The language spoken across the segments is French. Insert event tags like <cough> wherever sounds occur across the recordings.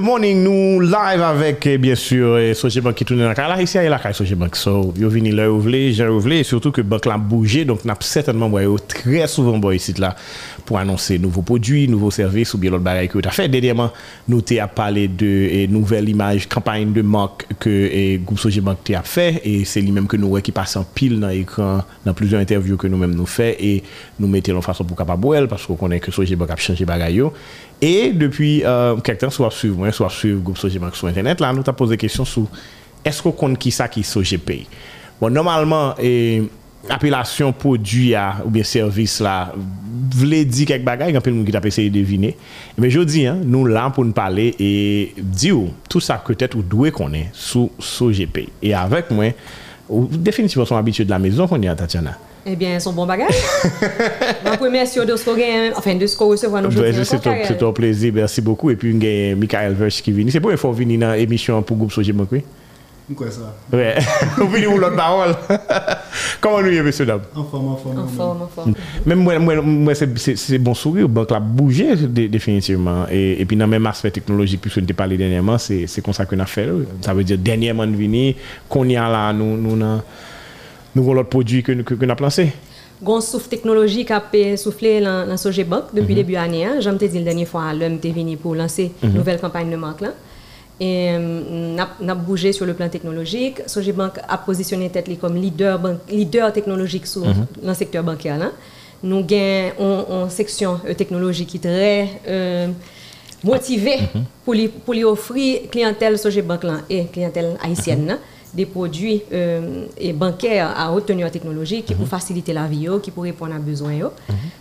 the morning, nous live avec, eh, bien sûr, eh, Sojebank qui tourne dans la caille. Là, ici, il y a la caille Sojebank. So, yo vini là, yo vle, j'en vle, et surtout que Bank l'a bougé, donc n'a certainement boy, très souvent boy ici là, pour annoncer nouveaux produits, nouveaux services, ou bien l'autre bagaille que tu as fait. Dernièrement, nous t'es à parler de eh, nouvelles images, campagne de marque que et, groupe Sojebank t'a fait, et c'est lui-même que nous, qui passe en pile dans l'écran, dans plusieurs interviews que nous-mêmes nous fait, et nous mettons en façon pour capable parce qu'on connaît que Sojebank a changé bagaille Et depuis euh, quelque temps, soit suivre moi, soit suivre groupe Sojibank sur Internet, là, nous t'a posé question sur est-ce qu'on compte qui ça qui SOGP Bon, normalement, et, appellation produit à, ou bien service là, voulait dire quelque bagaille, quand nous qui t'a essayé de deviner. Mais je dis, hein, nous là pour nous parler et dire tout ça que peut-être ou doué qu'on est sous SOGP. Et avec moi, définitivement son habitude de la maison qu'on est à Tatiana. Eh Ebyen, son bon bagaj. Mwen premye si yo dos ko gen, afen, dos ko resevwa nou jodi. Se ton plezi, bersi boku. E pi yon gen Mikael Versch ki vini. Se pou yon fò vini nan emisyon pou goup Soje Mokwe? Mwen kwe sa. Wè, ou vini ou lot barol. Koman nou ye, mè sè dam? An form, an form. An form, an form. Mwen mwen mwen se bon souri ou bank la bouje definitivman. E pi nan menm aspe teknolojik pou sou nte pale denyeman, se konsa kwen a fè. Sa vè diyo denyeman vini, kon yon la nou nan... nous avons l'autre produit que nous que, que nous a lancé. Gon souffle technologique a soufflé dans dans Soje Bank depuis début année. Hein. J'aime te dit la dernière fois, l'homme était venu pour lancer une nouvelle campagne de marque là. Et euh, n'a bougé sur le plan technologique. Soje Bank a positionné tête comme leader, leader technologique sur, dans le secteur bancaire. Là. Nous avons une section euh, technologique qui est très euh, motivée pour, lui, offrir clientèle Soje Bank là, et clientèle haïtienne. Des produits euh, et bancaires à haute tenue technologique qui pour faciliter la vie, qui pour répondre à besoin. yo.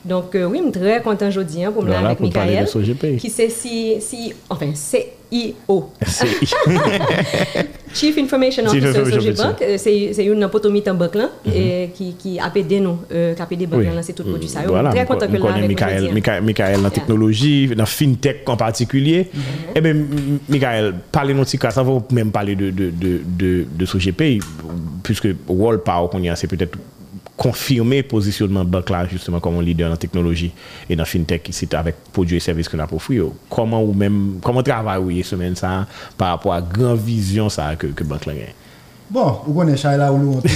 Donc, euh, oui, je suis très content aujourd'hui hein, pour me avec Michael, qui c'est si, si, enfin, CIO, <laughs> <laughs> Chief Information Officer Officer. Bank, euh, c'est c'est une potomite en banque là, et qui, a aidé nous, qui a aidé banque là, lancer tout produit ça. très content que nous là Michael, hein. Michael, dans la technologie, dans la fintech en particulier. Eh bien, Michael, parlez nous de ça, ça va même parler de, de, de, de, de ce GP, puisque Wallpower qu'on y a, c'est peut-être confirmer positionnement banque là justement comme un leader dans la technologie et dans la fintech ici avec produits et services qu'on a pour. Comment ou même comment travailler semaine ça par rapport à grande vision ça que que banque là gagne? Bon, vous connaissez Chayla ou l'autre.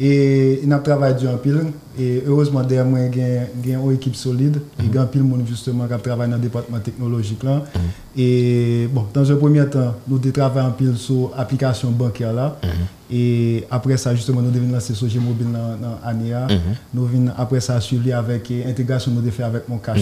Et a travaillé dur en pile. Et heureusement, derrière moi, a une équipe solide. Et un pile de monde justement qui travaille dans le département technologique. Là. Et bon, dans un premier temps, nous avons travaillé en pile sur l'application bancaire. Là. Et après ça, justement, nous devons lancer Soje Mobile dans l'ANIA. Mhm. Nous venons après ça suivre avec l'intégration e, nous fait avec mon cash.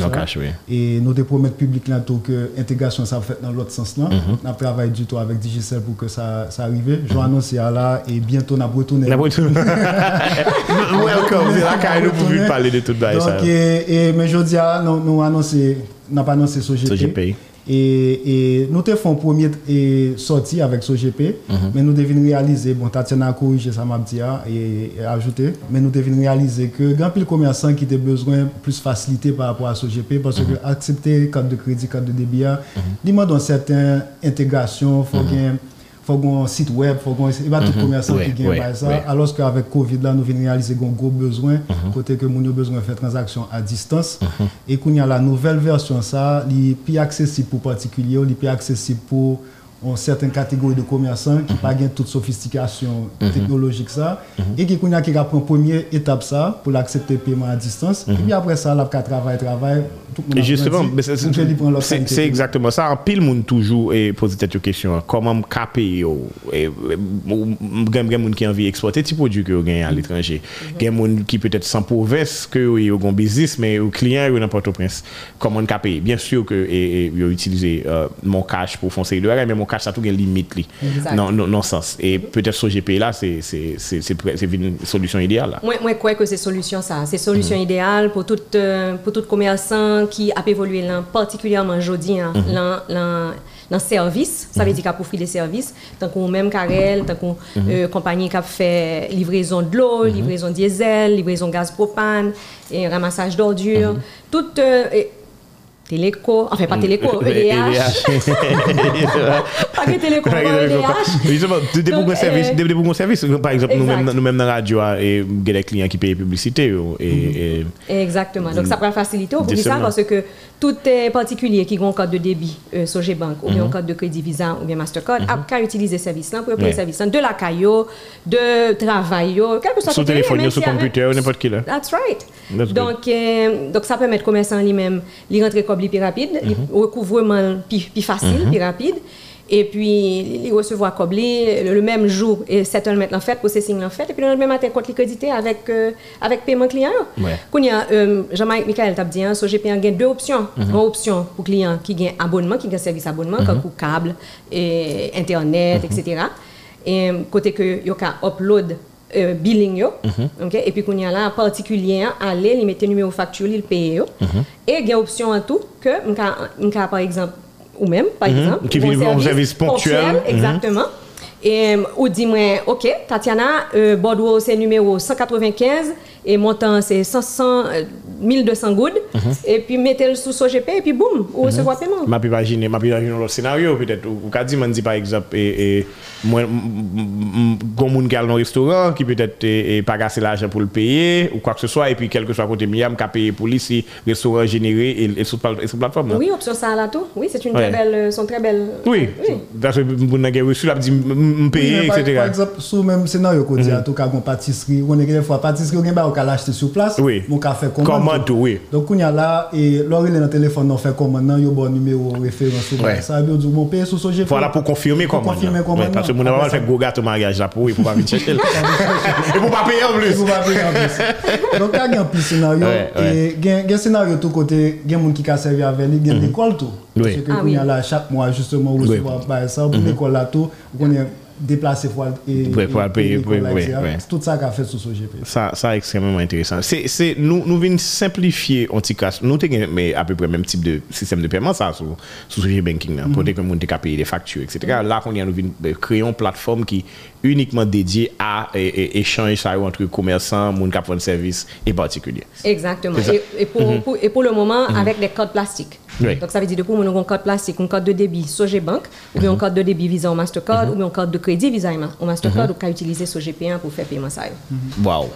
Et nous te promettons public là que l'intégration ça fait dans l'autre sens là. Mhm. Nous travaillons du tout avec Digicel pour que ça, ça arrive. Je mhm. vais annoncer là et bientôt nous retourner. Nous retourner. <laughs> <laughs> Welcome, c'est la carrière nous pouvons parler de tout ça. Donc, mais je dis, nous non, annonçons, nous pas annoncé Soje E, e nou te fon pwomye sorti avèk SOGP, mm -hmm. men nou devin realize, bon Tatiana korije sa mabdia e, e ajoute, men nou devin realize ke gampil komyansan ki te bezwen plus fasilite par rapport a SOGP, parce mm -hmm. ke aksepte kat de kredi, kat de debiya, mhm. li man don certain integrasyon, fò gen... Mhm. faut qu'on site web, faut qu'on et pas tout mhm. commerçant qui gagne par ça alors qu'avec Covid là nous venons réaliser qu'on gros besoin mhm. côté que nous avons besoin de faire transaction à distance. Mhm. Et qu'on y a la nouvelle version ça, il est plus accessible pour particuliers, il est plus accessible pour an certain kategori de komersan ki pa gen tout sofistikasyon teknologik sa, e ki koun ya ki ka pren premier etap sa pou l'aksepte pèman a distans, e pi apre sa lap ka travay, travay, tout moun apren ti. Se exactement sa, an pil moun toujou e pozite yo? Kesyon, koman m kape yo, gen moun ki anvi eksploate ti prodjou ki yo gen al etranje, gen moun ki peut-et san poves ke yo gon bizis, men yo kliyen yo nan Port-au-Prince, koman kape, bien sûr ke yo utilize euh, mon cash pou fonse, yo agen men mon cash ça tout gagne limite li. Non non non sens. Et peut-être ce GP là c'est c'est c'est c'est pre- c'est une solution idéale là. Moi, moi, je crois que c'est solution ça. C'est solution idéale pour tout, euh, pour tout commerçant qui a évolué là, particulièrement aujourd'hui hein, dans, dans, dans service. Ça veut dire qu'il a profité des services. Tant qu'on même Carrel, tant qu'on euh, compagnie qui a fait livraison de l'eau, livraison diesel, livraison gaz propane, et ramassage d'ordures. Tout. euh, Téléco, enfin pas Téléco, <laughs> EDH. <laughs> Pas que Téléco, EDH. Justement, dès pour Donc, un service, euh, dès dès pour un service, par exemple, nous exact. même nous même dans la radio ah, et il y a des clients qui payent publicité et Exactement. Donc, ça pourrait faciliter pour ça parce que tout particulier qui a un code de débit euh, Sogebank ou bien un code de crédit Visa ou bien Mastercard a qu'à utiliser ce service là pour payer service de la caillou de travail quel que soit Sur côté, téléphone, avec- computer, n'importe qui là. That's right. That's donc, euh, donc ça permet de commerçant lui-même, il rentre comme plus rapide, Mhm. il recouvrement plus plus facile, plus rapide. Et puis, il recevoir comme le, le même jour, et settlement en fait, processing en fait, et puis le même matin, compte les crédité avec, euh, avec paiement client. Ouais. Quand il y a, euh, Jean-Marc Michael t'a dit, hein, so GP a deux options. Une option pour client qui gagne abonnement, qui gagne service abonnement, comme pour câble, et internet, etc. Et euh, côté que yo ka upload euh, billing yo, et puis qu'on y a là particulier, aller, il mettre numéro facture, il paye yo. Et il y a option en tout que m'ka, par exemple ou même par exemple Qui ou vit un service ponctuel. Mhm. exactement. Et euh, ou dis-moi, OK, Tatiana, euh, Bordeaux, c'est numéro 195 et montant, c'est 500, euh, 1200 gouttes. Mhm. Et puis, mettez-le sous SOGP et puis boum, vous recevez paiement. Ma pi imagine, ma pi imagine l'autre scénario peut-être. Ou ou ka di man di par exemple, et, et, moi, gon moun dans restaurant, qui peut-être et, pas gasser l'argent pour le payer, ou quoi que ce soit, et puis quel que soit côté miam, qui a payé pour lui, si restaurant généré et, et sur, pla- et sur plateforme. là. Oui, option ça là tout. Oui, c'est une Ouais. très belle, euh, sont très belles. Oui, parce que nan gen reçu, la dit me payer, etc. par exemple, sous même scénario qu'on dit, en tout cas, une pâtisserie, on est des fois pâtisserie, on ou ka l'achete sou plas, oui. moun ka fe komando. Komando, oui. Donk koun ya la, e lori le nan telefon nan fe komando nan, yo bon numero referans sou moun. Sa yo djou moun peye sou soje. Fwa pou konfirme komando. Konfirme komando. Pase moun nan fek goga tou maryaj la pou, e pou pa vin cheke l. E pou pa peye an plus. E pou pa peye an plus. Donk ka gen pi senaryo, gen senaryo tou kote, gen ah moun ki ka servi aveli, gen l'ekol tou. Seke koun ya la, chak mwa justement, ou sou pa baye sa, pou l'ekol la tou, ou konen Ouais, pour payer, là, tout ça qu'a fait sur ce GP. Ça, ça extrêmement intéressant. C'est, c'est, nous, nous venons simplifier cas. Nous avons à peu près le même type de système de paiement ça sur sur ce banking là, pour que le monde ait payer des factures, etc. Là, qu'on y a nous euh, créer une plateforme qui uniquement dédiée à échange entre commerçants, monde qui prend service et particulier. Exactement. Et, et pour, pour- et pour le moment, avec des codes plastiques. Oui. Donc, ça veut dire que pour nous, un code plastique, un code de débit Sogebank, ou bien un code de débit Visa au Mastercard, ou bien un code de crédit Visa au Mastercard, ou qu'à utiliser SOGP1 pour faire paiement ça. Wow.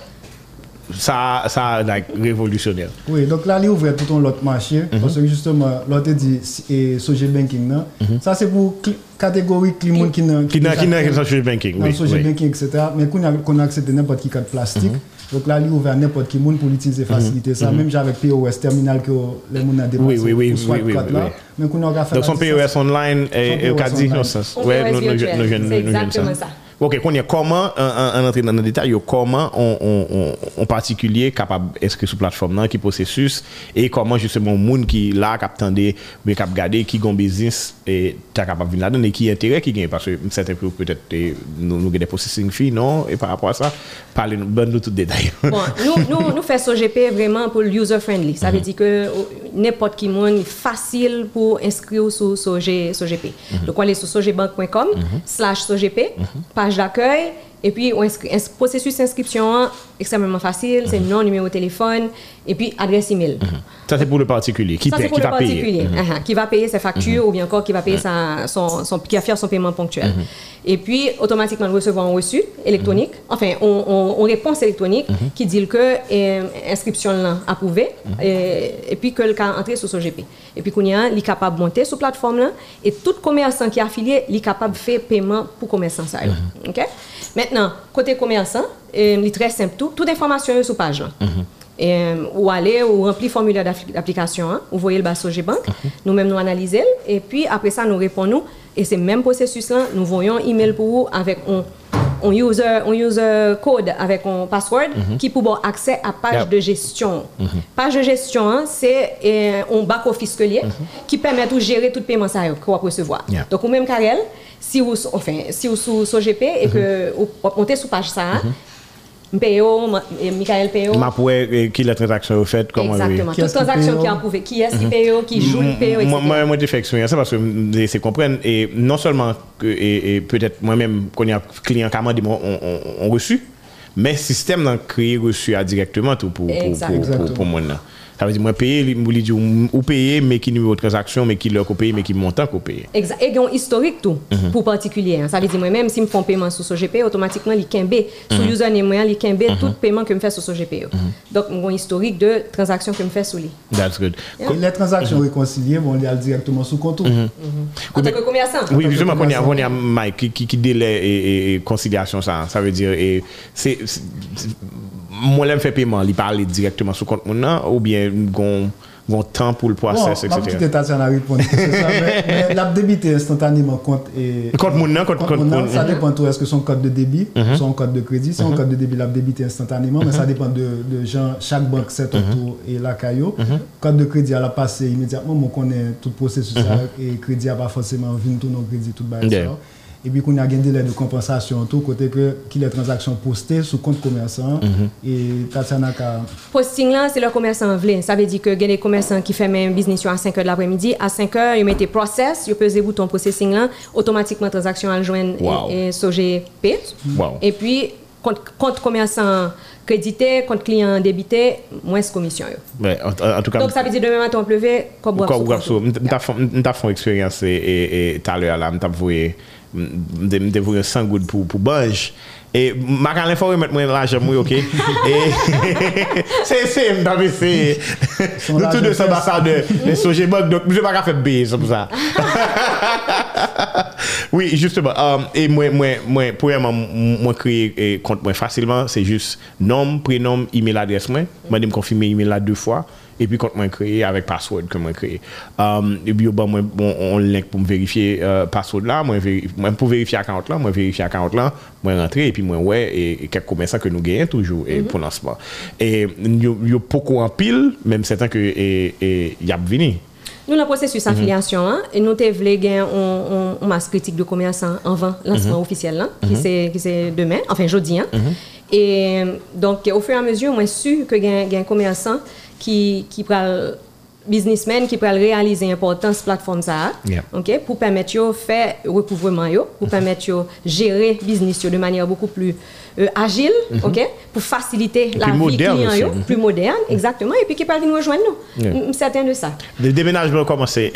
ça, ça like, révolutionnaire. Oui, donc là, il ouvre tout l'autre marché, mm -hmm. parce que justement, l'autre dit, et social banking, non? Mm -hmm. ça c'est pour cl catégorie climat qui n'a qui n'a social banking, oui, social oui. banking, etc. Mais qu'on a, qu'on a accepté n'importe qui carte plastique. Mm -hmm. Donc là, il ouvre à n'importe qui monde pour l'utiliser faciliter ça, même avec POS terminal que les gens ont dépensé. Oui, oui, oui, oui, oui, oui, Mais qu'on a fait Donc son POS online et, son POS et, et, et, et, et, et, et, et, OK, qu'on y a comment en en- en entrer dans le détail, comment on on on en particulier capable inscrire sur plateforme là qui processus et comment justement monde qui là tendé mais cap garder qui gon business et ta capable venir là-dedans et qui intérêt qui gagne parce que certains peut peut-être nous nous avons des processing fees non et par rapport à ça parlez nous donne nous tout détail. Bon, nous, nous, nous faisons SOGP vraiment pour le user-friendly. Ça veut dire que euh, n'importe qui monde facile pour inscrire sur SOG, SOGP. Donc, on aller sur sogebank.com slash SOGP, page d'accueil, et puis ins- processus d'inscription hein, extrêmement facile, c'est nom, numéro de téléphone, et puis adresse email. Ça c'est pour le particulier qui Ça, c'est pour qui le va payer. particulier. Uh-huh. Qui va payer ses factures ou bien encore qui va payer sa, son, son, qui va faire son paiement ponctuel. Et puis, automatiquement, nous recevons un reçu électronique, enfin, on, on, on réponse électronique qui dit que euh, inscription là approuvée et, et puis que le cas entré sur ce GP. Et puis, qu'on est capable de monter sur plateforme là et tout commerçant qui est affilié, il est capable de faire paiement pour commerçant ça. OK? Maintenant, côté commerçant, euh, il est très simple tout, toute information est sur page là. Et, euh, ou aller ou remplir formulaire d'application, hein, vous voyez le bas Bank, nous-mêmes nous analysons et puis après ça nous répondons. Et c'est même processus là, nous voyons email pour vous avec un, un user, un user code avec un password qui pour avoir accès à page Yep. de gestion. Page de gestion, hein, c'est euh, un back office que lié qui permet de gérer tout paiement ça qu'on va recevoir. Donc ou même Karel, si vous enfin si vous sous sur GP et que vous montez sur page ça, hein, PO, ma- et Michael PO. M'a pour eh, qui la transaction est faite comment oui. Exactement. Toute transaction qui est approuvée. Qui est-ce qui paye, oh, qui joue le paye, etc. Moi, moi, j'ai fait expérience, c'est parce que c'est comprendre, et non seulement que, et, et peut-être moi-même, quand il y a un client qui a demandé, on, on, on reçu, mais le système d'en créer reçu directement tout pour, pour, pour, pour moi. Ça veut dire, moi, payer, ou payer, mais qui numéro de transaction, mais qui leur paye, mais qui montant qu'on paye. Exact. Et il y a un historique tout, pour particulier. hein. Ça veut dire, moi-même, si je fais un paiement sur ce GP, automatiquement, il kembe, sur username, moi, il kembe tout paiement que je fais sur ce GP. Donc, j'ai un historique de transactions que je fais sur lui. That's good. Et les transactions réconciliées vont aller directement sous compte. En tant que commerçant. Oui, justement, on y a, on y a Mike qui, qui, qui délai et, et- et conciliation, ça, ça veut dire, c'est- moi l'aime fait paiement, il parle directement sur compte mon nom ou bien gon gon temps pour le process bon, etc. Bon, la réponse, c'est ça mais, mais l'a débité instantanément compte et compte mon nom, compte compte, compte, compte ça dépend tout est-ce que son code de débit, mm -hmm. son code de crédit, son mm -hmm. code de débit l'a débité instantanément mm -hmm. mais ça dépend de, de gens chaque banque c'est mhm. autour et la caillou. Mhm. Code de crédit elle a passé immédiatement, on connaît tout le processus mhm. et crédit a pas forcément vu tout nos crédits tout bail E bi koun a mhm. gen dele de kompansasyon tou kote ke ki le transaksyon poste sou kont komersan. Mm -hmm. E Tatiana ka... Posting lan, se lor komersan vle. Sa ve di ke gen de komersan ki fe men biznis yo a 5 or de l'apremidi. A 5 or, yo mette process, yo peze bouton processing lan. Otomatikman transaksyon aljwen wow. e, e soje pet. Wow. E pi kont komersan kredite, kont kliyan debite, mwens komisyon yo. Ouais, en, en, en tout Donc, ça veut dire demain matin, on pleve, kob wap sou. Kob wap sou. Mta fon eksperyans e talwe ala, mta vwe... devouye san goud pou, pou banj. E makan lè fò wè mèt mwen lajè mwen, ok? E se se mda mè se. Nou tout de sa basa de soje bok, dok mwen jè baka fè bè, sop sa. Oui, justement. Um, e mwen, mwen, mwen, pou yè mwen mwen kreye kont mwen fasilman, se jist nom, prenom, e-mail adres mwen. Mwen dem konfime e-mail la dè fwa. et puis compte moi créé avec password que moi créé um, et puis bon, moi bon, on link pour me vérifier euh, password là moi, moi pour vérifier account là moi vérifier account là moi rentrer et puis moi ouais et, et quelques commerçants que nous gagnons toujours et mm -hmm. pour lancement et yo yo beaucoup en pile même certain que et et y a venu nous, le processus mhm. d'affiliation, mm -hmm. hein, nous avons gagné une masse critique de commerçants avant lancement mm -hmm. officiel, hein, qui mm c'est demain, enfin jeudi. Hein. Mhm. Et donc, au fur et à mesure, moi, su que gain commerçants qui, qui pral businessman qui peut réaliser l'importance plateforme ça Yeah. ok pour permettre de faire recouvrement yo, pour permettre de gérer business yo de manière beaucoup plus euh, agile ok pour faciliter la vie client yo, plus moderne exactement et puis qui peut venir nous rejoindre nous Yeah. Je suis certain de ça Le déménagement a commencé.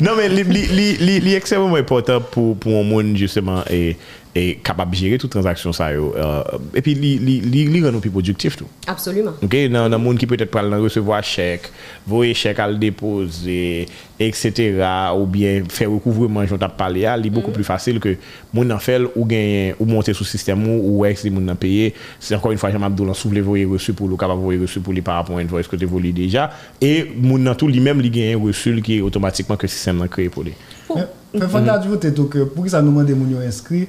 Non, mais c'est extrêmement important pour, pour un monde, justement, et, et capable de gérer toute transaction ça euh, et puis li rend plus productif tout absolument. OK dans dans monde qui peut-être pas recevoir chèque voyer chèque à le déposer etc ou bien faire recouvrement j'en t'a parlé là beaucoup mm. plus facile que monde en fait ou gagner ou monter sous système ou ex les monde en payer c'est encore une fois Jean Abdoulan soulever voyer reçu pour le capable voyer reçu pour les par rapport à invoice que tu volé déjà? Et monde tout lui-même li gagne reçu qui automatiquement que système n'a créé pour lui. Il faut ajouter tout que pour que ça nous demande des gens inscrits,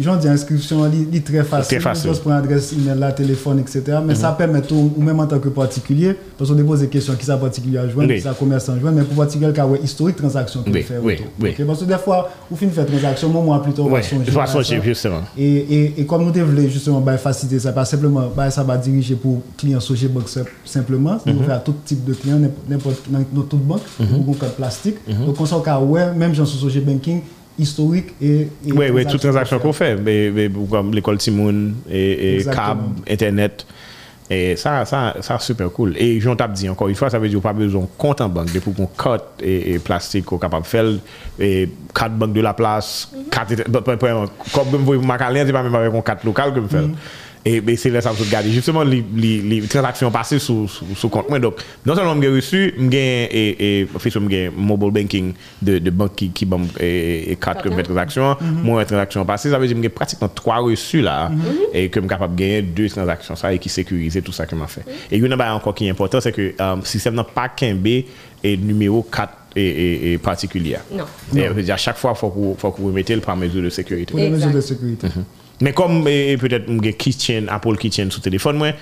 j'en dis inscription, très facile. Très facile. On peut prendre adresse email, téléphone, etc. Mais ça permet tout, ou même en tant que particulier, parce qu'on dépose des questions qui sont particuliers à Oui. qui sont commerçant à joindre, mais pour particulier, a ouais, historique transaction qu'il Oui, fait. oui, autour. oui. Ok, Parce que des fois, vous finissez faire transaction, moi, moi plutôt, on va Ouais, songer je vais à songer, ça. justement. Et, et, et comme nous devons justement bah, faciliter ça, pas simplement, bah, ça va diriger pour clients Box sim- simplement, Mhm. nous faire tout type de clients, n'importe- toute banque, ou un code plastique. Mhm. Donc on sent qu'à Banking, historique et. et Oui, oui, toutes transactions qu'on qu'on fait, mais, mais comme l'école Timoun et, et câble, Internet. Et ça, ça, ça super cool. Et j'en tape dit encore une fois, ça veut dire pas besoin de compte en banque, pour qu'on carte et, et plastique qu'on capable de faire, et carte banque de la place, carte, bah, comme vous voyez, ma c'est pas même avec un carte local que je fais. Et, et c'est là ça me regarder justement les, les, les transactions passées sous sous compte moi. Donc non seulement j'ai reçu j'ai et et officiellement j'ai mobile banking de de banque qui qui ban et, et carte comme transactions. Mhm. Moi transaction passée ça veut dire j'ai pratiquement trois reçus là. Mhm. Et que je suis capable de gagner deux transactions ça et qui sécurise tout ça que m'a fait mhm. et une a encore qui est important c'est que euh, le système n'a pas qu'un B et numéro 4 et, et, particulier. Non. Euh, à chaque fois, il faut que vous remettez le par mesure de sécurité. Par mesure de sécurité. Mais comme eh, peut-être j'ai Kitchen, Apple Kitchen sur téléphone, moi,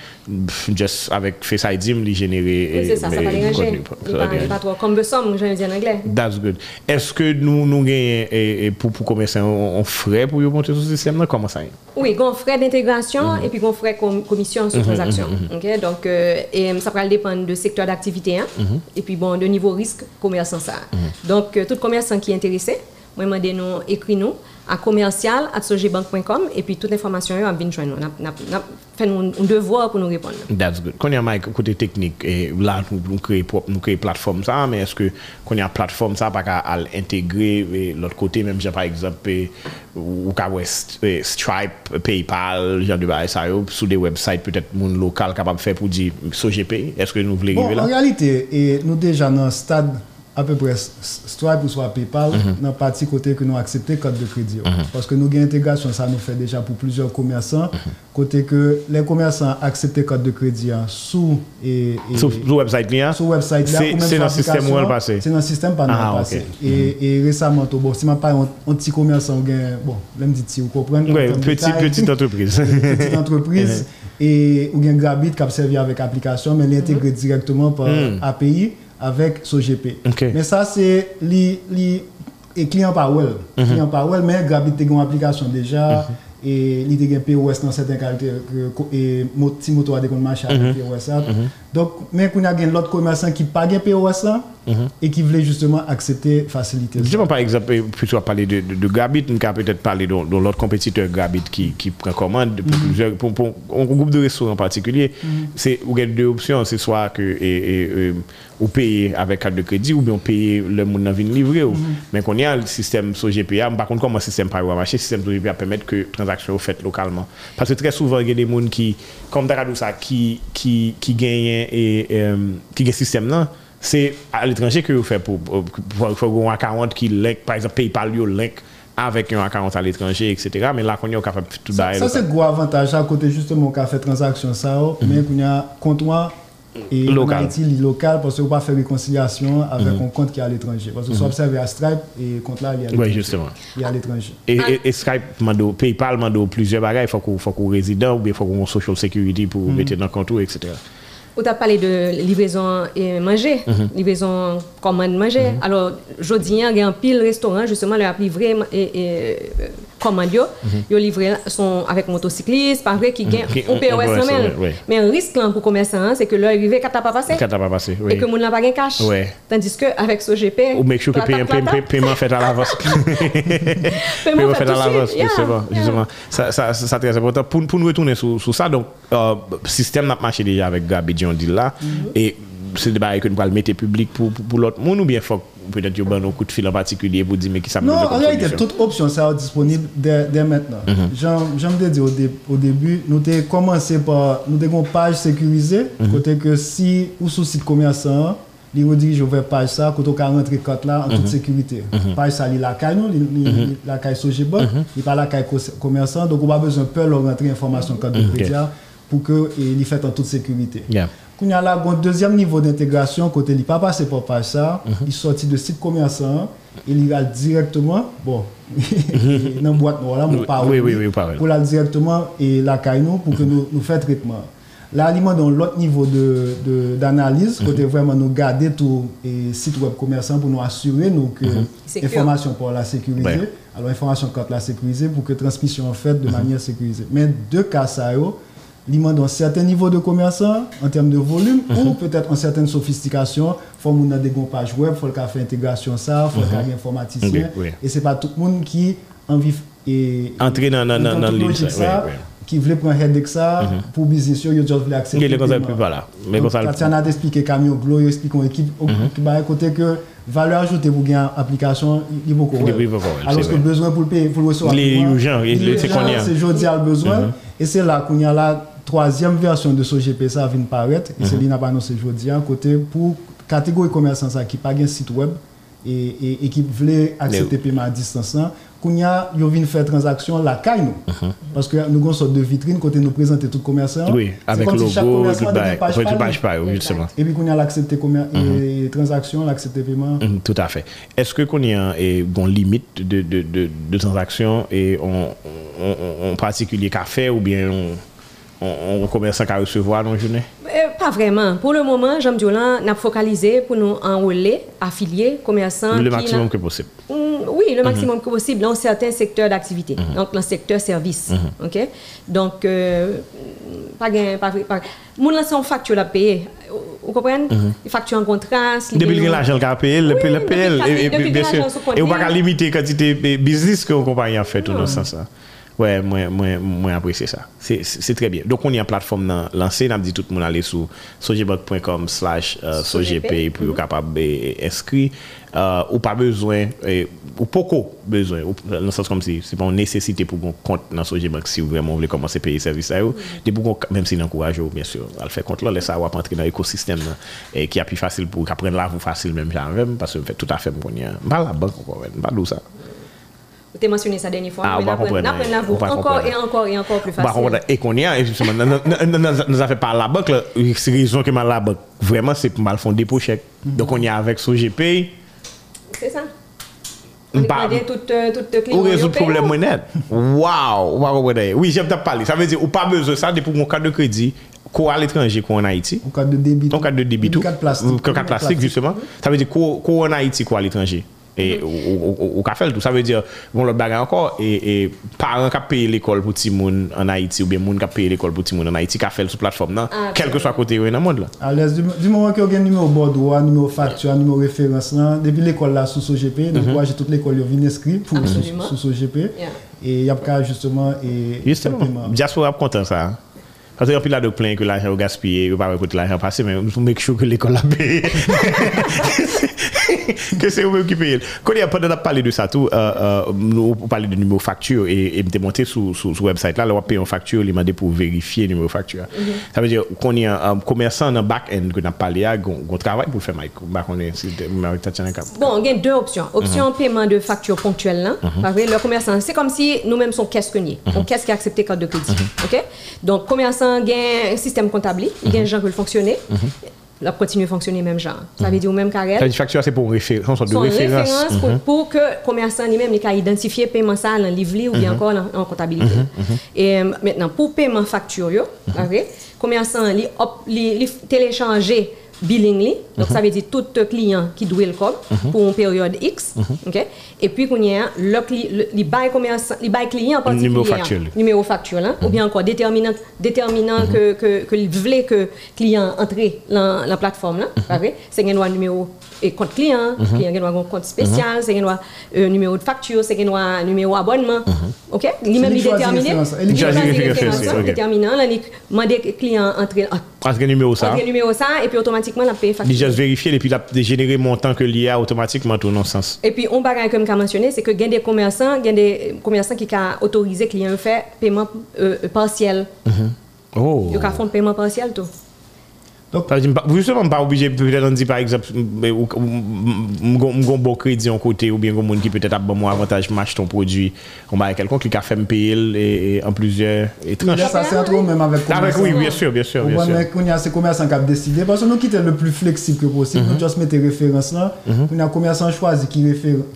juste avec Face ID, me générer Oui, c'est ça, ça eh, va du déranger. comme besomme, je vais dire en anglais. That's good. Est-ce que nous, nous gagnons, eh, eh, pour, pour commencer, on, on frais pour monter sur ce système là Comment ça est? Oui, gon frais d'intégration et puis gon frais com commission sur transaction. OK? Donc, euh, et ça va dépendre de secteur d'activité hein? et puis bon, de niveau risque commerçant ça. Donc, euh, tout commerçant qui est intéressé, moi, demandez nous, écrit nous à commercial à sogebank.com et puis toute information yo a bien joindre on a fait un devoir pour nous répondre. That's good. Qu'on y a Mike côté technique et là nous créer nous créer plateforme ça mais est-ce que qu'on y a plateforme ça pas à l'intégrer l'autre côté même j'ai par exemple ou ka Stripe PayPal genre de bail ça sur des websites peut-être monde local capable faire pour dire SoGP est-ce que nous voulons bon, arriver là? en réalité et nous déjà dans stade à peu près Stripe ou soit PayPal, Mhm. dans la partie côté que nous acceptons code de crédit. Parce que nous avons intégration, ça nous fait déjà pour plusieurs commerçants, Mhm. côté que les commerçants acceptent code de crédit hein, sous et, et- Sur le website, là, sur website là, c'est dans le système où elle passe. C'est dans le système pas Ah, passé. Et, et récemment, bon, si je parle un, un petit commerçant, bien, bon, même dit si vous comprenez. Comme petit, petite entreprise. <laughs> petite entreprise <laughs> et ou bien Grabit qui a servi avec application mais l'intégrer directement par API avec SOGP. Ok. Mais ça c'est li li et client par well, client par well mais Grabit a une application déjà et li te gen POS dans certains caractères et mo- ti moto a de kon marché avec POS Donk men koun a gen lot komersan ki pa gen POS la mm -hmm. e ki vle justement aksepte fasilite. Justement par exemple, puiswa pale de, de, de Grabit, nou ka petet pale don, don lot kompetiteur Grabit ki, ki prekomande pou mm -hmm. pou, pou, pou, groupe de restoran partikulye, mm -hmm. se ou gen de opsyon, se swa ke e, e, e, ou peye avek kat de kredi ou bien peye le moun nan vin livre ou. Mhm. Men kon yon sistem sou GPA, mba kon kon mwen sistem par wamache, sistem sou GPA pemet ke transaksyon ou fet lokalman. Pase tre souvan gen de moun ki, kom da radou sa, ki, ki, ki genyen et, euh, qui gagnent système là. C'est à l'étranger que vous faites pour, pour, pour, pour un account qui link, par exemple, PayPal, yo link avec un account à l'étranger, etc. Mais là, qu'on est capable de tout Ça, ça c'est gros avantage à côté justement qu'on fait transaction ça, oh, mais qu'on a comptoir et Mhm. Local. Mhm. en Haïti, local parce que vous pas faire réconciliation avec un compte qui est à l'étranger. Parce que vous observez à Stripe et compte là il est à Oui, l'étranger. justement. Il est à l'étranger. Et, et, et Skype, mando, PayPal, mando plusieurs bagages. Il faut qu'on qu'on résident ou bien il faut qu'on ait social security pour mettre dans le compte, etc. On t'a parlé de livraison et manger, livraison commande manger. Alors, jeudi, il y a un pile restaurant, justement, leur a livré et, et, euh, commande, yo. Yo livré son, avec motocycliste, pas vrai, qui gagne Qui- un on- POS même. Mais un risque là pour commerçant, hein, c'est que leur arrivé t'as pas passé. Pas passé, oui. Et que mon n'a pas gain cash. Tandis que avec ce GP, Ou make sure que paiement fait à l'avance. <laughs> paiement fait à l'avance. Yeah, justement. Ça, ça, ça, très important. Pour, pour nous retourner sur, ça, donc, euh, système n'a marché déjà avec Gabi John Deal là. Et c'est des barrières que nous allons mettre public pour, pour, l'autre monde ou bien faut peut-être vous un coup de fil en particulier pour dire mais qui ça Non, en réalité, toute option ça est disponible dès, dès maintenant. Mhm. J'aime te dire au, dé- au début, nous avons commencé par nous avons une page sécurisée, Mhm. côté que si ou sous site commerçant, il redirige vers page ça, côté qu'on rentrer code là en Mhm. toute sécurité. Page ça, il la caille il- il la caille Mhm. pas la caille co- commerçant, donc on a besoin de peur rentrer information code de crédit pour que il fait en toute sécurité. Yeah. Qu'on y a un deuxième niveau d'intégration, côté il pas passé par page ça, il sorti de site commerçant, il ira directement, bon, <laughs> dans la boîte noire là, mon Oui, parole, oui, oui, oui, pour aller directement et la caille pour que nous, nous fassions traitement. Là, il dans l'autre niveau de, de- d'analyse, côté vraiment nous garder tout et site web commerçant pour nous assurer nous que Sécure. information pour la sécuriser. Ouais. Alors, information quand la sécuriser pour que transmission en fait de manière sécurisée. Mais deux cas ça, yo, il demande un certain niveau de commerçant en termes de volume mm -hmm. ou mhm. peut-être une certaine sophistication. Il faut qu'on des pages web, il faut qu'on fasse intégration ça, il faut qu'on mm -hmm. informaticien. Okay, oui. Et ce n'est pas tout le monde qui en vit et... Entrer dans, dans, dans, dans le livre. Ça, oui, oui. Qui voulait prendre un head ça mm -hmm. pour business, ils voulaient accepter. Les concepts plus pas là. Mais Donc, Tatiana a expliqué camion, Glo, il explique une équipe qui mhm. va côté que valeur ajoutée pour gagner application, il y a beaucoup. Alors que besoin pour le payer, pour le recevoir. Les gens, c'est qu'on y a. C'est aujourd'hui le besoin. Mhm. Et c'est là qu'on y a la, troisième version de ce GP ça vient paraître. Et c'est lui n'a pas annoncé jeudi à côté pour catégorie commerçant ça qui pas un site web et, et, et qui voulait accepter paiement à distance là. Qu'on y a, ils viennent faire transaction la caille nous. Parce que nous avons une sorte de vitrine côté nous présenter tout commerçant. Oui, avec comme si chaque logo, commerçant a par page par, oui, justement. Et puis qu'on a l'accepté commer- et transaction, l'accepté paiement. Mhm, Tout à fait. Est-ce que qu'on y a une limite de, de, de, de transactions et on, on, on- en particulier faire ou bien on, on, commerçant qu'à recevoir dans la journée? Euh, pas vraiment. Pour le moment, Jean Diolan n'a focalisé pour nous enrôler, affiliés, commerçants. Le maximum que possible. Mm, oui, le maximum que possible dans certains secteurs d'activité. Donc, dans le secteur service. OK? Donc, euh, pas gain, pas pas. Mon en facture à payer. Vous comprenez? Il facture en contrat. Depuis que l'argent qu'a payé, le que- Et, on va bien. pas limiter la quantité de business que la compagnie a fait tout dans sens. Ouais, moi, moi, moi ça. C'est- très bien. Donc, on y a une plateforme lancée. On a dit tout le monde aller sur sojebank.com slash euh, sojp pour être capable d'inscrire. Euh, ou pas besoin, ou beaucoup besoin, ou, dans le sens comme si c'est pas une nécessité pour qu'on compte dans Sojebank si vous vraiment voulez commencer à payer service à eux. Pour qu'on- même si encourage bien sûr, à le faire compte là, laisse ça entrer dans l'écosystème et qui est plus facile pour qu'apprendre là, vous facile même jamais, parce que vous faites tout à fait bon. Pas la banque encore, pas d'où ça. Vous avez mentionné ça dernière fois, Ah, mais on va comprendre, encore et encore et encore plus Bah, facile. on va- et qu'on y a, justement, nous- avons par la banque, c'est raison que mal la banque, vraiment, c'est pour mal font dépôt chèque. Donc, on y a avec SoGP, C'est ça. On Bah, tout, euh, tout le client. on résout le problème monnaie. Waouh! Waouh, ouais, Oui, j'aime t'as parlé. Ça veut dire, ou pas besoin de ça, pour mon carte de crédit, quoi à l'étranger, quoi en Haïti. En cas de débit. En cas de débit, tout. En cas de plastique. En cas de plastique, justement. Ça veut dire quoi quoi en Haïti, quoi à l'étranger. Et au café, tout. Ça veut dire, bon, le bagage encore, et, et parents qui payent l'école pour petit monde en Haïti, ou bien monde qui payent l'école pour petit monde en Haïti, qui fait sur plateforme, non? Ah, Quel que soit côté où dans le monde, là. À l'aise, du, du moment que vous avez un numéro bordeaux, numéro facture, numéro référence, là, depuis l'école là sous SOGP, donc moi j'ai toute l'école qui vient inscrire pour sous, SOGP. Yeah. Et il y a qu'à justement et Justement, diaspora content ça. Parce qu'il y a plein de plaints que l'argent est gaspillé, ou pas écouter l'argent passer, mais on make sure que l'école a payé. <laughs> <laughs> que c'est eux qui payent. Quand il y a pendant de parler de ça tout, euh, euh, nous on parlait de numéro facture et, et me monté sur sur sur website là, là on paye une facture, il m'a demandé pour vérifier le numéro facture. Ça veut dire qu'on a un commerçant dans back end que n'a parlé à qu'on travaille pour faire Mike. Bah on est. Bon, il y a deux options. Option paiement de facture ponctuelle, là. Parce que le commerçant, c'est comme si nous-mêmes sommes caisse que nier. On caisse qui a accepté carte de crédit. OK? Donc, commerçant a un système comptable, il y a un gens qui veut fonctionner. La continue à fonctionner même genre. Ça veut dire au même carré. La facture c'est pour référence, de référence. référence pour, pour que le commerçant lui-même il identifier paiement ça dans le livre ou bien encore en, comptabilité. Et euh, maintenant, pour paiement facture, yo, ok, commerçant il op- li- li télécharger billing li, donc ça veut dire tout client qui doit le code pour une période X, ok, et puis qu'on y a le le- li bail client en particulier, Numéro facture, li. numéro facture là, ou bien encore déterminant déterminant que que que que client entre dans la plateforme c'est un numéro et compte client, client a un compte spécial, c'est un euh, numéro de facture, c'est un numéro abonnement. OK? Lui-même lui il déterminé. Il choisit référence, déterminant là, il demande client entrer Parce que le numéro ça. entrer numéro ça et puis automatiquement la paye Il facture. juste vérifier et puis il a généré montant que l'IA automatiquement tourne en sens. Et puis, on bagage comme qu'a mentionné, c'est que il y a des commerçants, il y a des commerçants qui ont autorisé client à faire paiement euh, partiel. Oh. Ils ont fait paiement partiel tout. Justement, je ne pas obligé, peut-être on dit par exemple, je un bon crédit en côté ou bien un monde qui peut-être a bon avantage, m'achète ton produit, on va quelqu'un qui a fait me payer en plusieurs tranches. Ça, c'est entre eux-mêmes avec ah, commerçant. Oui, bien sûr, bien sûr. Bien sûr. Mais y a ces commerçants qui ont décidé, parce que nous quittons le plus flexible que possible, mhm. nous juste mettons les références là, mhm. on a un commerçant choisi qui,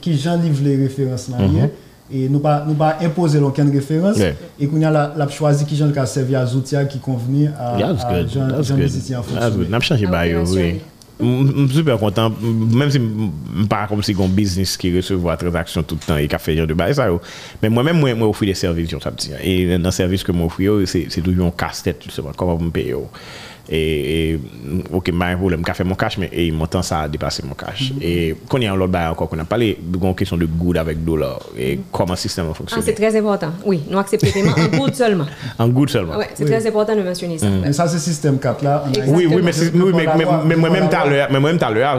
qui j'enlivre les références là. Mhm. et nous pas nous pas imposer aucune référence yeah. et qu'on e a la, la choisi qui j'en servi à outils qui convenir à Jean musicien n'a changé bail oui. je suis super content, même si je pas comme si un business qui recevait transaction tout le temps et qui a fait de bail. Oh. Mais moi-même, moi, moi, offre des services, Et dans le service que je offre, oh, c'est toujours un casse-tête, comment me payer. Oh. et, et ok pas un problème qu'a fait mon cash mais et montant ça a dépassé mon cash. Mm -hmm. et qu'on y a un autre bail encore qu'on a parlé une question de good avec dollar. Et mm-hmm. comment le système fonctionne ah, c'est très important. Oui nous acceptons paiement en good seulement. <laughs> En good seulement. Ouais, c'est oui. très important de mentionner ça. Mm-hmm. Mm. mais ça c'est système 4 là oui oui mais oui, mais, moi-même tout à l'heure mais moi-même tout à l'heure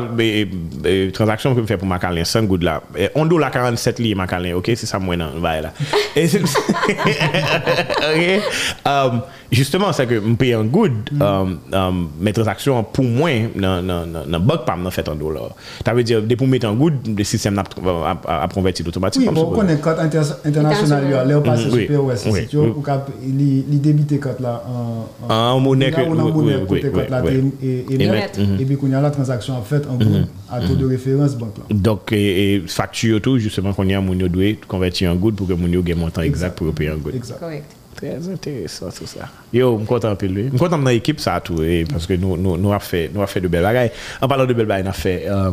transaction que je fais pour Macalin 100 good là. On dollar 47 li Macalin ok c'est ça moi dans bail là. <laughs> Et <laughs> ok. Um, justement, c'est que je paye en good, um, um, mes transactions, pour moi, dans le bug, pas, me fait en dollars. Ça veut dire, dès pour mettre en good, le système a, converti Oui, automatiquement. bon, on connaît code inter international, là, on passe oui, super ouais, oui, c'est sûr, oui. ou cap, il il débite code là en En monnaie que- on a oui, monnaie oui, côté oui, code là oui, et oui. puis qu'on a la transaction en fait en good à taux de référence banque là. Donc, facture tout, justement, qu'on y a, mon doit convertir en good pour que mon gagne montant exact pour payer en good. Exact. Correct. Très intéressant tout ça. Yo, je suis content de lui. Je suis content dans l'équipe ça tout et parce que nous nous nous a fait nous a fait de belles bagailles. En parlant de belles bagailles, nous a fait euh,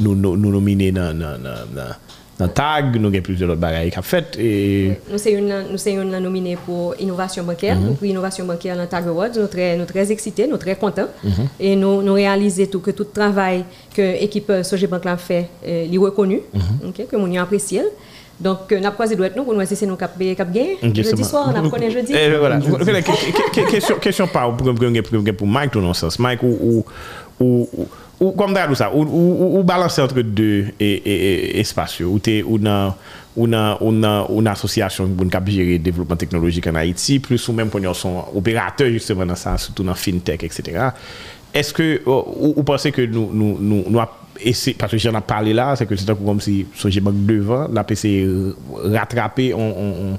nous nous nous nominés dans dans dans dans dans tag, nous avons plusieurs autres bagailles qu'a fait et Nous sommes sommes nominée pour innovation bancaire, Mhm. nous pour innovation bancaire dans Tag Awards. Nous sommes très, nous très excités, nous très contents. Mhm. Et nous, nous réalisons tout, que tout le travail que l'équipe Sogebank a fait, euh, est reconnu, Mhm. ok, que nous avons apprécié. Donc, euh, n'a pas croisé doit nous pour nous nous cap cap. Jeudi soir, on a connaît jeudi. Eh, voilà. Que- que- que- Question, question par pour, Mike, ce sens. Mike, ou, ou, ou, comme d'hab, ça, ou, ou, ou balancer entre deux et, et, et, espaces, ou t'es, ou dans, ou dans une association pour nous gérer le développement technologique en Haïti, plus ou même pour nous son opérateur justement dans ça, surtout dans FinTech, etc. Est-ce que, ou, ou pensez que nous, nous, nous, nous a- essayé, parce que j'en ai parlé là, c'est que c'est comme si, si j'ai manque devant, la PC rattrapé, on, on,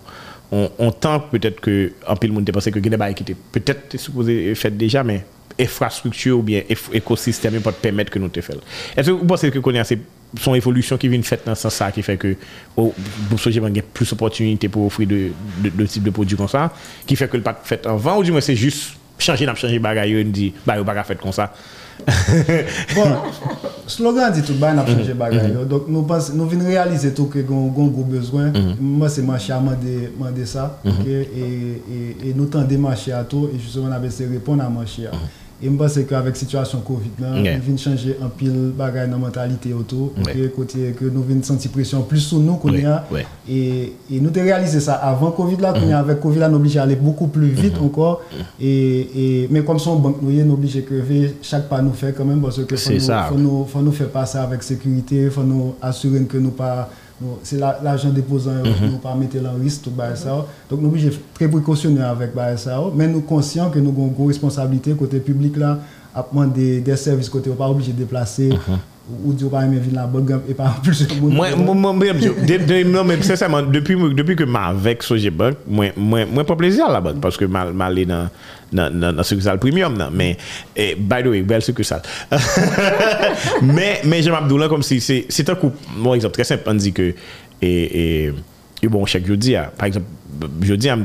on, on tente peut-être que, en pile, le monde pensait que Guinée-Bissau était peut-être supposé faire déjà, mais infrastructure ou bien écosystème pour permettre que nous te fassions. Est-ce que vous pensez que connaissez son évolution qui vient faite dans ce sens ça qui fait que oh, vous songez qu'il y a plus d'opportunités pour offrir de, de, de types de produits comme ça, qui fait que le pack fait en vent ou du moins c'est juste changer, changer, bagaille, on dit, bah, on va faire comme ça. bon, slogan di tout bay nan mm-hmm. chanje bagay yo. Mm-hmm. Dok nou, nou vin realize tou ke gon gwo bezwen. Mwen se manche a mande sa. E nou tan de manche a tou. E juse mwen apese repon a manche a. Et je pense qu'avec la situation Covid, là, Yeah. changer un pile bagaille dans la mentalité autour. côté que nous venons sentir pression plus sur nous qu'on. Et, et nous avons réalisé ça avant Covid là, qu'on est avec Covid là, nous obligé à aller beaucoup plus vite encore. Et, et, mais comme son banque, nous sommes obligés que chaque pas nous fait quand même parce que faut C'est nous, ça. faut nous, faut nous faire passer avec sécurité, faut nous assurer que nous pas c'est la- l'argent déposant, nous pas mettre en risque tout ça. Donc nous obligés très précautionneux avec ça, mais nous conscients que nous avons une grosse responsabilité côté public là à demander des services côté on pas obligé de déplacer ou diyo pa yon men vin la bot gamp e pa an plus yon moun. Mwen mwen mwen, sèseman, depi ke ma avek soje bot, mwen pa plezir la bot, paske ma li nan sukusal premium nan, men, eh, by the way, bel sukusal. <laughs> Men, jem Abdoulan, kom si, se tan kou, mwen exemple, tre semp, an di ke, e, e, e bon chèk jodi a, par exemple, jodi a, m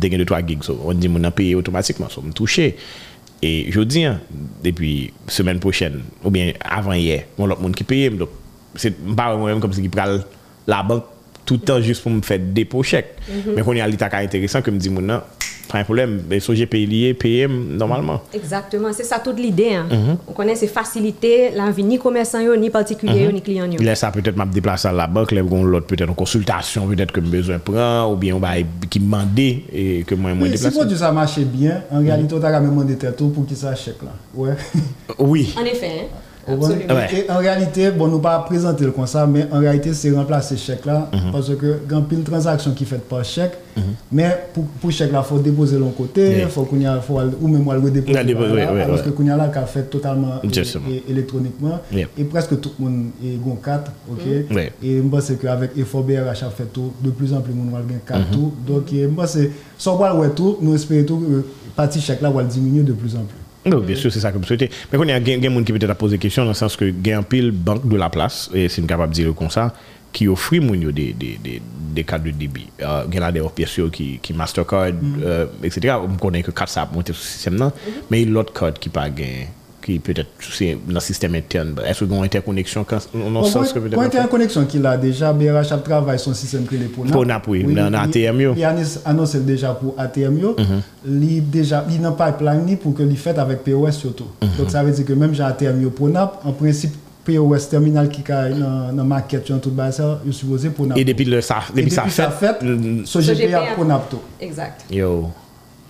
degen de 3 gig, so, on di moun an peye otomatikman, so, m touche, Et je dis, depuis semaine prochaine, ou bien avant hier, mon autre monde qui paye, donc c'est pas moi-même comme si qui prend la banque tout le temps juste pour me faire dépôt chèque. Mm -hmm. Mais qu'on y a l'état intéressant que me dit, mon pas un problème, mais so j'ai payé lié, payé normalement. Exactement, c'est ça toute l'idée. hein. Mhm. On connaît c'est faciliter la vie ni commerçant yo, ni particulier yo, ni client yo. Il laisse ça peut-être m'a déplacer à la banque, là, on l'autre peut-être en consultation, peut-être que me besoin prend, ou bien on va qui me demandait et que moi, moi Oui, si déplacer. produit ça marchait bien, en réalité, on a même demandé tout pour qu'il ça chèque là. Ouais. Oui. En effet, hein, Et en réalité, bon, nous pas présenter le comme ça, mais en réalité, c'est remplacer chèque là, Mhm. parce que il y a pile transaction qui fait par chèque, mais pour, pour chèque là, faut déposer l'autre côté, Yeah. faut qu'on y a, faut ou même le redéposer. Déposer, ouais. que qu'on y a là, qu'a fait totalement électroniquement, Yeah. et presque tout le monde est gon 4, ok? Ouais. Et moi, c'est qu'avec effort BRH a fait tout, de plus en plus, on va gagner 4 Mhm. tout. Donc, eh, moi, c'est, sans voir tout, nous espérons tout que partie chèque là va diminuer de plus en plus. Non, bien sûr, c'est ça que vous souhaitez. Mais il y a des gens qui peut-être poser question dans le sens que y a un pile banque de la place, et c'est capable de dire comme ça, qui offre des, des, des, cartes de débit. Il y a des pièces qui, qui Mastercard, mm. euh, etc. On connaît que 4 ça a monté sur ce système-là, non? mm-hmm. mais il y a l'autre code qui n'a pas gagné. Qui peut-être c'est dans le système interne. Est-ce qu'il y a une interconnexion Bon, sens que peut-être. une connexion qu'il a déjà, BRH a travaillé son système que les pour Pour NAP, oui, dans il- ATM. Il a annoncé déjà pour ATM. yo. Il déjà, il n'a pas pipeline pour que il fait avec POS surtout. Donc ça veut dire que même j'ai ATM yo pour NAP, en principe, POS terminal qui est dans la maquette, tout bas ça, est supposé pour NAP. Et depuis, le, ça, depuis, ça fait. ce GPA GPA. pour NAP tout. Exact. Yo.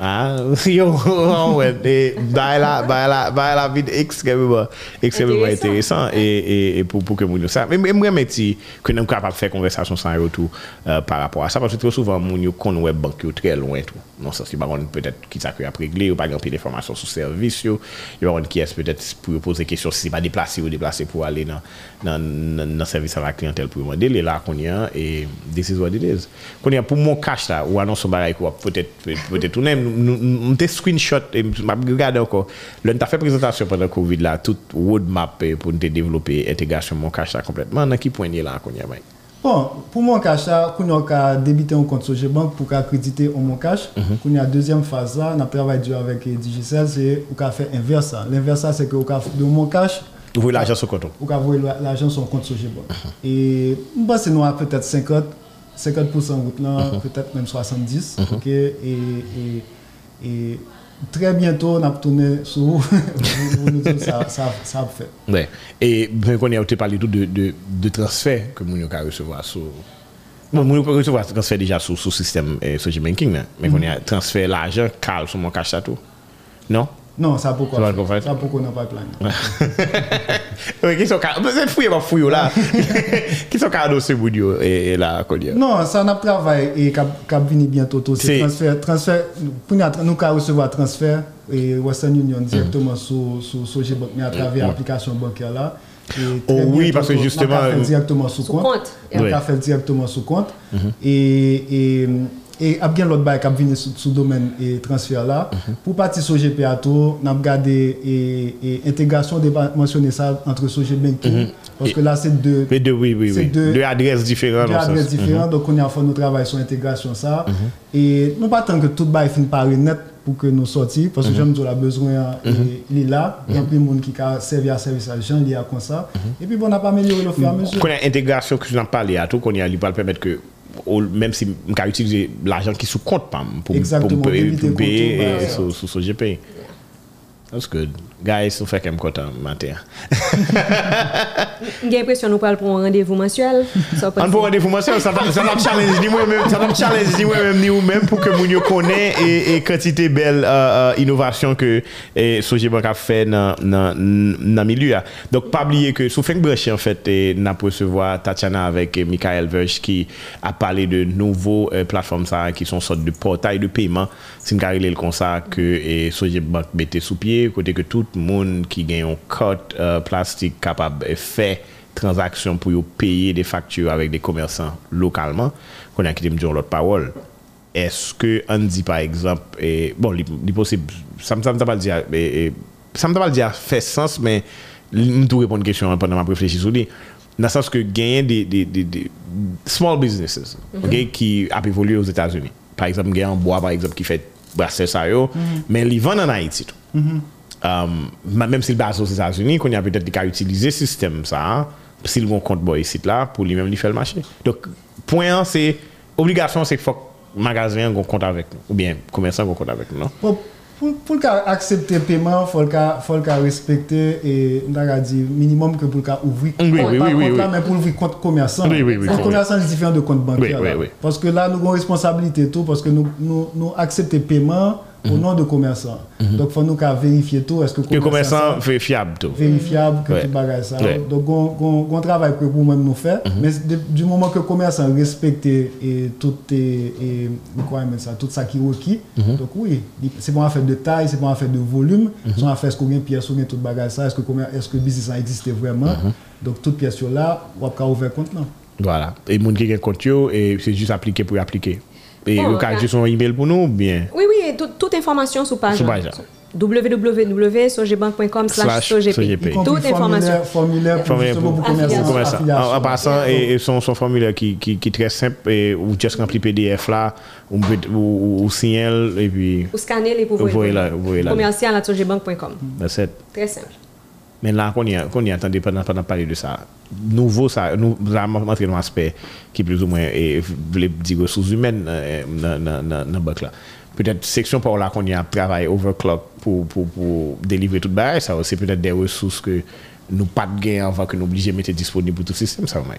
Ah, <laughs> yo, oh, ouais, et bah la, bah la, bah la vie extrêmement, extrêmement Intéressant. et, et, et pour, pour que nous ça. Mais moi, si, que nous sommes capables de faire conversation sans retour euh, par rapport à ça, parce que très souvent, nous banque très loin tout. Non, ça, c'est pas peut-être qui ou pas grand d'informations sur service. Il y a qui est peut-être pour poser question si c'est pas déplacé ou déplacé pour aller dans, dans service à la clientèle pour demander. Et là, qu'on y a, et this is what it is. Qu'on y a pour mon cash là, ou annonce un bagage quoi, peut-être, peut-être, tout même, nous, nous, nous, screenshot, et m'a regardé encore, là, nous fait présentation pendant le Covid là, tout roadmap pour nous développer l'intégration mon cash complètement. Dans qui point est là, qu'on y a? Bon, pour mon cash, là, qu'on a débité un compte sur GBank pour créditer au mon cash. Qu'on a deuxième phase là, on a travaillé dur avec Digicel, c'est qu'on a fait inverse. L'inverse c'est que qu'on a fait de mon cash, Vous voyez l'argent sur compte. ou avoir l'argent sur un compte sur GBank. Et je pense que nous avons peut-être 50, 50% route là, mm -hmm. peut-être même 70. Mm -hmm. ok et, et, et, très bientôt, on a tourné sur vous, <laughs> vous nous dire ça, ça, ça fait. Ouais. Et bien qu'on ait parlé tout de, de, de transfert que nous avons recevoir sur. Bon, nous avons recevoir transfert déjà sur le système eh, social banking, là. mais mm -hmm. qu'on ait mhm. transfert l'argent, calme sur mon cash à tout. Non? Non, ça pourquoi. Ça pourquoi on n'a pas plan. <laughs> Ouè, ki son kado, se fuyè pa fuyò la. Ki son kado se moun yo e la kolye? Non, sa nap travay e kab vini bientot to. Se transfer, transfer, nou ka resevo a transfer e Western Union mm. direktman sou G-Bank, mi a mm. travè mm. aplikasyon bankè la. Oh oui, parce que justement... On a fait euh, directement sous compte. On a fait directement sous compte. Et E ap gen lot bay kap vini sou, sou domen e transfer la. Mm -hmm. Pou pati soje pe ato, nan ap gade e, e integrasyon de pa mensyone sa antre soje benki. Mm -hmm. Paske la se de... Pe de, oui, oui, oui. De, de adres diferent. De adres diferent. Mm -hmm. Donk on yon fon nou travay sou integrasyon sa. E nou patan ke tout bay fin pari net pou ke nou soti. Paske jom djou la bezwen e, li la. Yon pli moun ki ka servi a servis bon, a jen li a kon sa. E pi bon ap amelyori lo fè a mesur. Konen integrasyon ki jan pali ato, konen li pal pemet ke... même si je vais utiliser l'argent qui est sous compte pour, pour, pour, payer sous, GP. That's good. Gaye sou fè kem kontan mater. <laughs> Gye presyon nou pral pou an randevou mensuel. An pou randevou mensuel, sa va challenge ni mwen mèm, sa va challenge ni mwen mèm ni ou mèm pou ke moun yo konè e kantite bel uh, uh, inovasyon ke eh, Soje Bank a fè nan, nan, nan milu ya. Dok pa bliye ke sou fèk breche en fèt eh, nan presevoa Tatiana avèk eh, Mikael Verge ki a pale de nouvo euh, platform sa ki son sot de portail de payman sin karile l konsa ke Soje Bank bete sou pie, kote ke tout le monde qui gagne un code euh, plastique capable de faire transaction pour yo payer des factures avec des commerçants localement, qu'on a quitté me dire l'autre parole. Est-ce que on dit par exemple, et, bon, il possible, ça me ça me t'a pas dire, et, et, ça me t'a pas dire fait sens, mais je te répondre une question pendant ma sur lui. Dans le sens que gagner des, des, des, des small businesses ok, qui a évolué aux États-Unis. Par exemple, gagner en bois, par exemple, qui fait brasser ça, yo, mais ils vendent en Haïti. tout. Um, même s'il base aux États-Unis, qu'on a peut-être qu'à utiliser ce système ça, s'il vont compte boy ici là pour lui-même lui faire le marché. Donc point un, c'est obligation c'est qu'il faut que magasin un compte avec nous ou bien commerçant un compte avec nous. non? Pour, pour, pour accepter le paiement, il faut faut respecter et on a dit minimum que pour ouvrir Oui, compte, oui, pas oui, oui, compte là, oui. mais pour ouvrir compte commerçant. Oui, oui, oui, Compte oui. commerçant c'est différent de compte bancaire. Oui, oui, oui. Parce que là, nous avons responsabilité tout parce que nous, nous, nous acceptons le paiement au nom de commerçant. Donc, il faut nous vérifier tout. Est-ce que Que commerçant ça- fait fiable tout. vérifiable que tout bagage ça. Donc on, travaille que pour même nous faire, Mhm. mais du moment que le commerçant respecte et tout et, et requirements ça, tout ça qui est requis, Mhm. donc oui, c'est pas une affaire de taille, c'est pas une affaire de volume, Mhm. c'est une affaire est-ce qu'on a une pièce, on a tout bagage ça, est-ce que commer- est-ce que le business a existé vraiment. Mhm. Donc toute pièce là, on va ouvrir compte. Voilà. Et moun qui a un compte c'est juste appliquer pour appliquer. Et Bon, vous avez ok. juste un email pour nous ou bien? Oui, oui, et tout- toute information sur page. Sur page, www.sogebank.com Slash SOGP. Toute information. Formulaire, formulaire pour. En, en passant, et, et son, son formulaire qui, qui, qui est très simple, et ou juste rempli PDF là, ou, ou, ou, ou signal, et puis Ou scanner les Vous voyez là, vous voyez là. Commercial à sogebank.com. that's it. Très simple. Men la kon y atande panan pale de sa, nouvo sa, nou la mantre nou aspe ki plus ou mwen vle di resous humen nan bak la. Peut-être section par là qu'on y a travaillé overclock pour, pour, pour délivrer toute bagaille, ça c'est peut-être des ressources que nous pas de gain avant que nous obligés de mettre disponible pour tout le système, ça va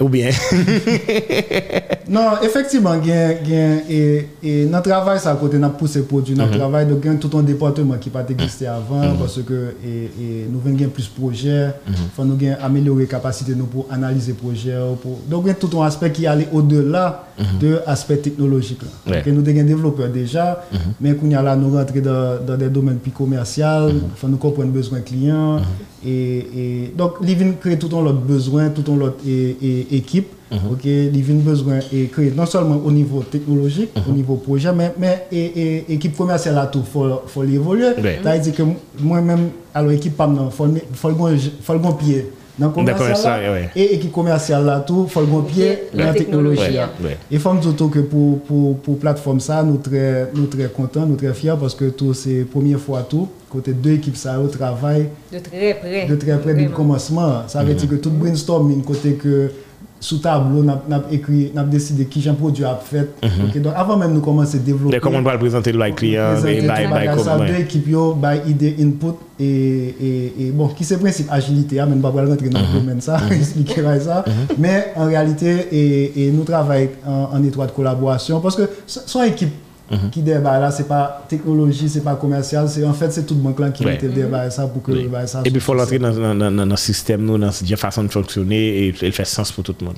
Ou bien. <laughs> non, effectivement, et, et e, notre travail, c'est à côté, nous poussé produit, notre mm -hmm. travail, donc il tout un département qui n'a pas existé mhm. avant, mm -hmm. parce que et, et nous avons plus de projets, mm -hmm. faut nous améliorer la capacité nous pour analyser les projets. Pour... Donc il y a tout un aspect qui allait au-delà mhm. de l'aspect technologique. Là. Ouais. Donc, nous avons des développeurs déjà, mhm. mais qu'on y a là, nous rentrer dans, dans, des domaines plus commerciaux, faut nous comprendre les besoins clients. et, et donc, il vient créer tout un autre besoin, tout un autre. et, équipe, ok, il besoin et créer non seulement au niveau technologique, au niveau projet, mais, mais et, et, équipe commerciale là tout, faut, faut l'évoluer. C'est-à-dire que moi-même, alors équipe pas non, faut, faut le bon- faut le bon pied dans le commercial et équipe commerciale là tout, faut le bon pied La dans la technologie. Et faut me dire tout que pour pour pour plateforme ça, nous très nous très contents, nous très fiers parce que tout c'est première fois tout côté deux équipes ça au travail. De très près. de très près du commencement. Ça veut dire que tout brainstorming, côté que sous tableau, on a écrit, on a décidé qui j'ai produit à faire. Mhm. donc avant même nous commencer à développer. Comment on va le présenter le client, by by Ça deux équipes yo by idée input et, et, bon qui c'est principe agilité, même pas rentrer dans le mhm. domaine ça, mhm. <laughs> expliquer ça. Mais en réalité et, nous travaillons en, étroite collaboration parce que son équipe qui débat là c'est pas technologie c'est pas commercial c'est en fait c'est toute banque là qui Ouais. débat ça pour que le débat ça Et puis il faut l'entrer dans, le système, nous, dans la façon de fonctionner et il fait sens pour tout le monde.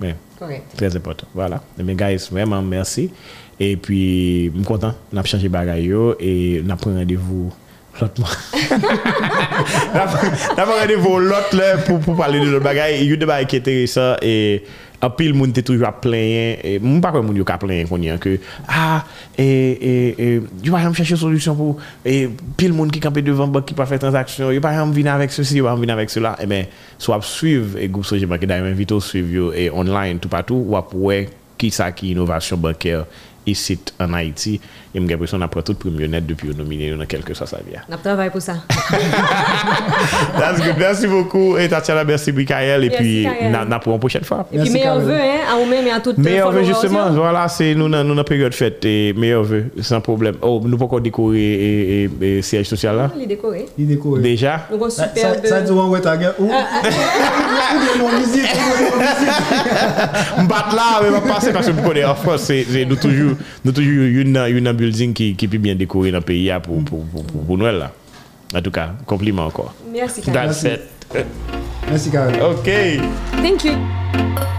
Ouais. Correct. Très important. Voilà. Mais guys, vraiment merci. Et puis, je suis content. On a changé bagaille et on a pris rendez-vous l'autre mois. On a pris on a pris rendez-vous l'autre pour, pour parler de l'autre bagaille. Il y a des bagailles qui est intéressant et Anpil moun te toujwa plenyen, e, moun pa kwen moun yo ka plenyen konyen ke, ah, e, e, e, yo pa jam chèche solusyon pou, e, pil moun ki kampe devan bak ki pa fè transaksyon, yo pa jam vina avèk sèsi, yo pa jam vina avèk sèla, e men, so ap suiv, e goup soje banke da, e men vito suiv yo, e online tout patou, wap wè ki sa ki inovasyon banker, ici en Haïti. Et j'ai l'impression qu'on a pris tout premier net depuis qu'on nominé dans quelque chose ça vient. On travaille pour ça. <laughs> That's good. Merci beaucoup. Et Tatiana, merci Bikael. Et puis, nous pour une prochaine fois. Et puis, meilleurs vœux, hein, à vous-même et à toutes les Meilleurs vœux, justement. Voilà, c'est nous dans la période fête. Et meilleurs vœux, sans problème. Oh, nous pouvons décorer le siège social là. Il décorer. Il décorer. Déjà. Ça, tu vois, ouais, t'as gagné. Ou bien non visite. <laughs> M'batte là, mais va passer parce que vous connaissez en France, c'est nous toujours. Nous toujours une une building qui qui peut bien décorer dans le pays là, pour pour pour, pour, pour Noël là. En tout cas, compliment encore. Merci, Karine. That's it. merci Carole OK. Thank you.